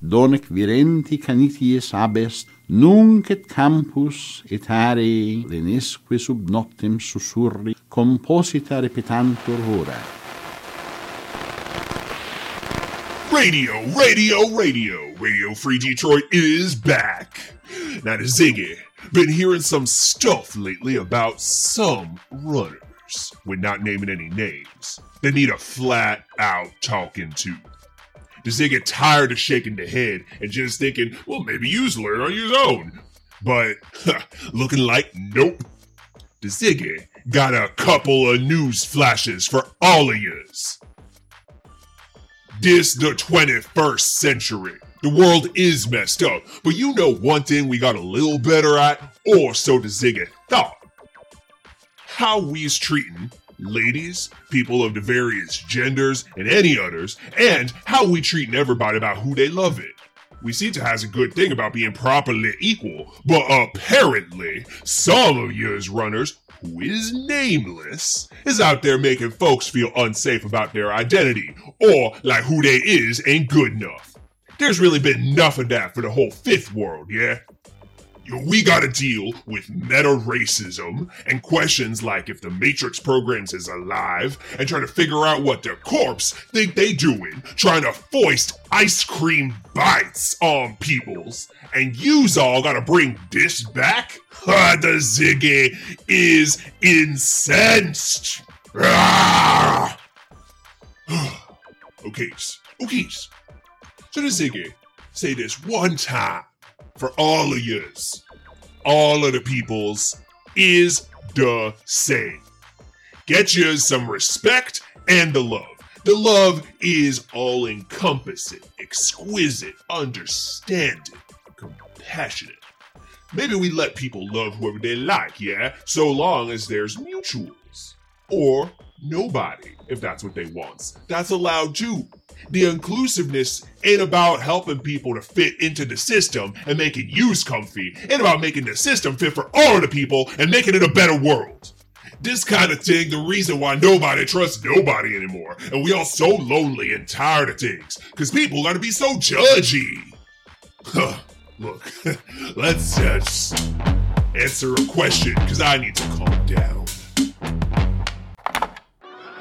donec virenti canities abest, nunc et campus etare lenesque sub noctem susurri composita repetantur hora. Radio, radio, radio. Radio Free Detroit is back. Now, to Ziggy, been hearing some stuff lately about some we're not naming any names, that need a flat out talking to. Does they get tired of shaking the head and just thinking, well, maybe use learn on your own? But looking like nope. The Ziggy got a couple of news flashes for all of yous. This the 21st century. The world is messed up, but you know one thing we got a little better at, or so the Ziggy thought. How we's treating ladies, people of the various genders, and any others, and how we treating everybody about who they love it. We seem to has a good thing about being properly equal, but apparently, some of yours runners, who is nameless, is out there making folks feel unsafe about their identity, or like who they is ain't good enough. There's really been enough of that for the whole fifth world, yeah? We gotta deal with meta racism and questions like if the Matrix programs is alive and trying to figure out what their corpse think they doing, trying to foist ice cream bites on peoples. And yous all gotta bring this back? The Ziggy is incensed. Ah! okay, okay. So the Ziggy say this one time for all of yous, all of the peoples, is the same. Get you some respect and the love. The love is all encompassing, exquisite, understanding, compassionate. Maybe we let people love whoever they like, yeah? So long as there's mutuals. Or nobody, if that's what they want. That's allowed too the inclusiveness ain't about helping people to fit into the system and making use comfy. Ain't about making the system fit for all of the people and making it a better world. This kind of thing, the reason why nobody trusts nobody anymore, and we all so lonely and tired of things, because people gotta be so judgy. Huh. Look, let's just answer a question, because I need to calm down.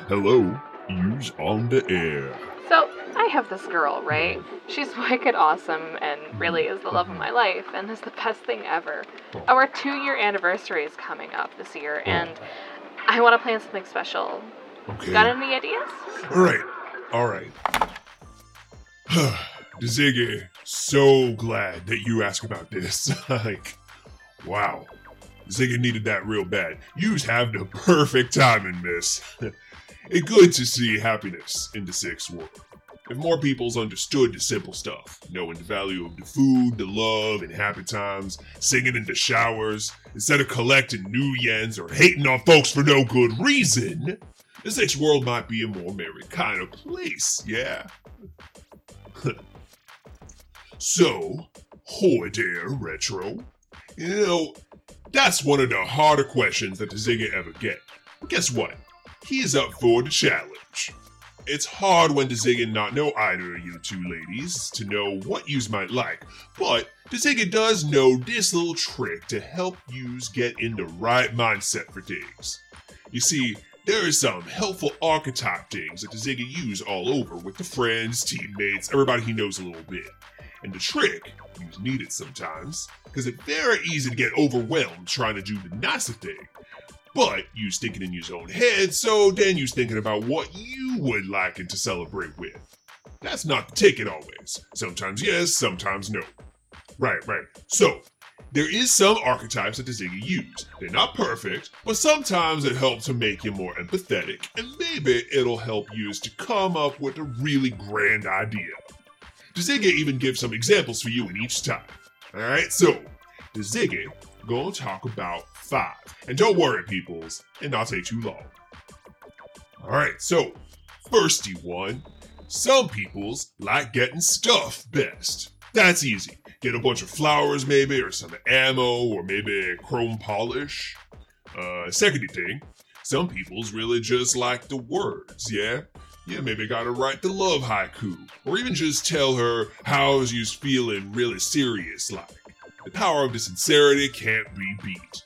Hello, use on the air. So, I have this girl, right? She's wicked awesome and really is the love of my life and is the best thing ever. Our two year anniversary is coming up this year and I want to plan something special. Okay. Got any ideas? All right. All right. Ziggy, so glad that you asked about this. like, wow. Ziggy needed that real bad. Yous have the perfect timing, miss. It's good to see happiness in the sixth world. If more peoples understood the simple stuff, knowing the value of the food, the love, and happy times, singing in the showers, instead of collecting nuyens or hating on folks for no good reason, the sixth world might be a more merry kind of place, yeah? so, hoy there, Retro. You know, that's one of the harder questions that the Ziggy ever get. But guess what? he's up for the challenge. It's hard when the Dezigga not know either of you two ladies to know what yous might like, but the Dezigga does know this little trick to help yous get in the right mindset for things. You see, there is some helpful archetype things that Dezigga use all over with the friends, teammates, everybody he knows a little bit. And the trick, you need it sometimes, because it's very easy to get overwhelmed trying to do the nicer thing but you's thinking in your own head, so then you's thinking about what you would like to celebrate with. That's not the ticket always. Sometimes yes, sometimes no. Right, right. So, there is some archetypes that the Ziggy use. They're not perfect, but sometimes it helps to make you more empathetic, and maybe it'll help you to come up with a really grand idea. Ziggy even gives some examples for you in each time. Alright, so the Ziggy gonna talk about five. And don't worry, peoples, it not take too long. Alright, so, firsty one. Some peoples like getting stuff best. That's easy. Get a bunch of flowers, maybe, or some ammo, or maybe chrome polish. Uh, second thing, some peoples really just like the words, yeah? You maybe gotta write the love haiku, or even just tell her how's you's feeling really serious like. The power of the sincerity can't be beat.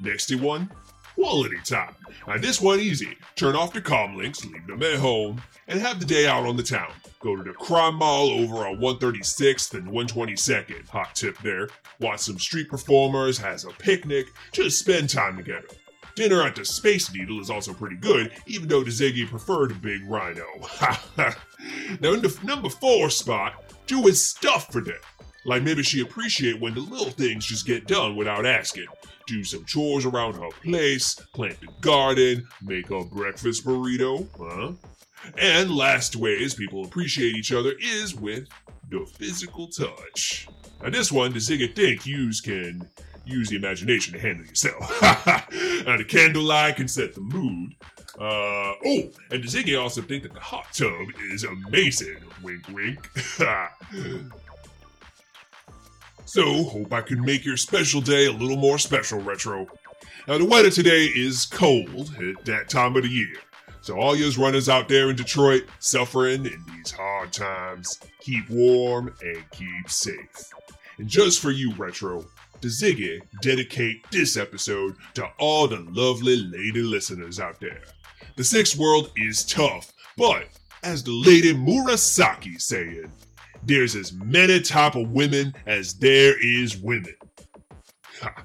Next one, quality time. Now this one easy. Turn off the commlinks, leave them at home, and have the day out on the town. Go to the crime mall over on 136th and 122nd. Hot tip there. Watch some street performers, has a picnic, just spend time together. Dinner at the Space Needle is also pretty good, even though Ziggy preferred a big rhino. now in the number four spot, do his stuff for them. Like maybe she appreciate when the little things just get done without asking. Do some chores around her place, plant the garden, make a breakfast burrito, huh? And last ways people appreciate each other is with the physical touch. Now this one, the Ziggy think yous can use the imagination to handle yourself. now the candlelight can set the mood. Uh, oh, and the Ziggy also think that the hot tub is amazing. Wink, wink. so, hope I can make your special day a little more special, Retro. Now, the weather today is cold at that time of the year. So all yous runners out there in Detroit suffering in these hard times, keep warm and keep safe. And just for you, Retro, the Ziggy dedicate this episode to all the lovely lady listeners out there. The sixth world is tough, but as the lady Murasaki said, there's as many type of women as there is women. Ha.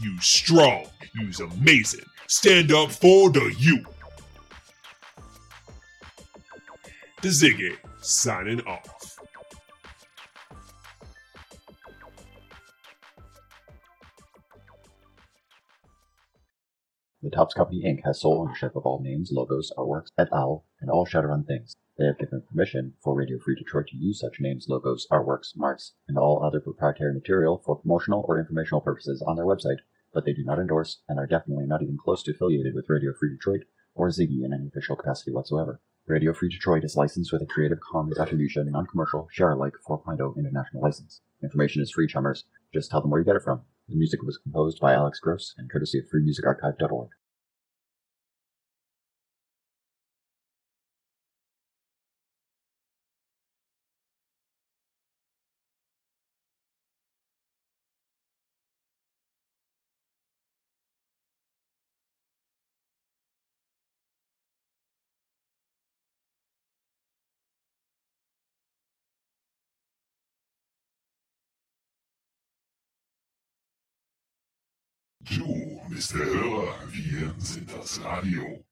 You strong, you's amazing. Stand up for the you. The Ziggy signing off. The Topps Company Inc. has sole ownership of all names, logos, artworks, et al., and all Shadowrun things. They have given permission for Radio Free Detroit to use such names, logos, artworks, marks, and all other proprietary material for promotional or informational purposes on their website, but they do not endorse and are definitely not even close to affiliated with Radio Free Detroit or Ziggy in any official capacity whatsoever. Radio Free Detroit is licensed with a Creative Commons Attribution Non-Commercial Share-alike 4.0 international license. Information is free, chummers. Just tell them where you get it from. The music was composed by Alex Gross and courtesy of freemusicarchive.org. Jo, Mr. Hörer, wir sind das Radio.